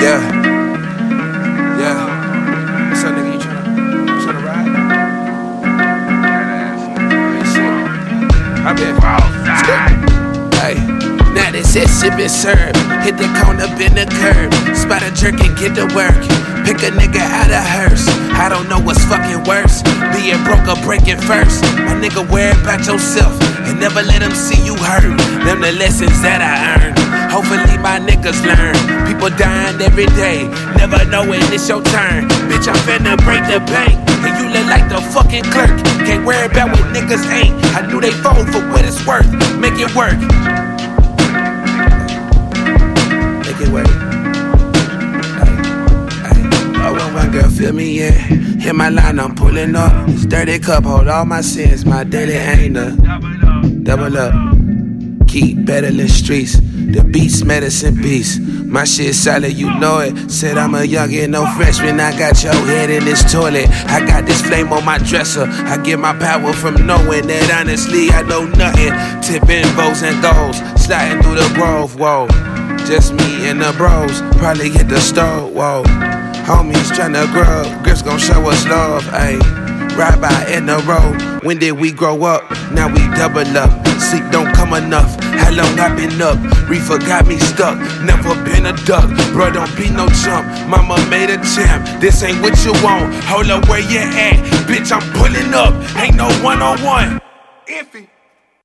Yeah. Yeah. What's up, nigga? You tryna, you tryna ride? Hey, shit. I been. Hey. Now this is sippin' serve. Hit the corner, bend the curb. Spot a jerk and get to work. Pick a nigga out of hearse. I don't know what's fucking worse. Being broke or breaking first. My nigga, worry about yourself and never let them see you hurt. Them the lessons that I earned. Hopefully my niggas learn. People dying every day, never knowing it's your turn. Bitch, I'm finna break the bank, and you look like the fucking clerk. Can't worry about what niggas ain't. I knew they fold for what it's worth. Make it work. Make it work. Oh, my girl, feel me in. Hit my line, I'm pulling up. This dirty cup, hold all my sins. My daily ain't a double up. Keep battling streets. The beats, medicine beats. My shit solid, you know it. Said I'm a youngin', no freshman. I got your head in this toilet. I got this flame on my dresser. I get my power from knowing that honestly I know nothing. Tipping bows and goals, sliding through the grove. Whoa, just me and the bros. Probably hit the stove. Whoa, homies tryna grow. Grips gon' show us love. Ayy, ride by in the road. When did we grow up? Now we double up. Sleep don't come enough. How long I been up? Reefer got me stuck. Never been a duck. Bro, don't be no chump. Mama made a champ. This ain't what you want. Hold up where you at. Bitch, I'm pulling up. Ain't no one on one. Iffy.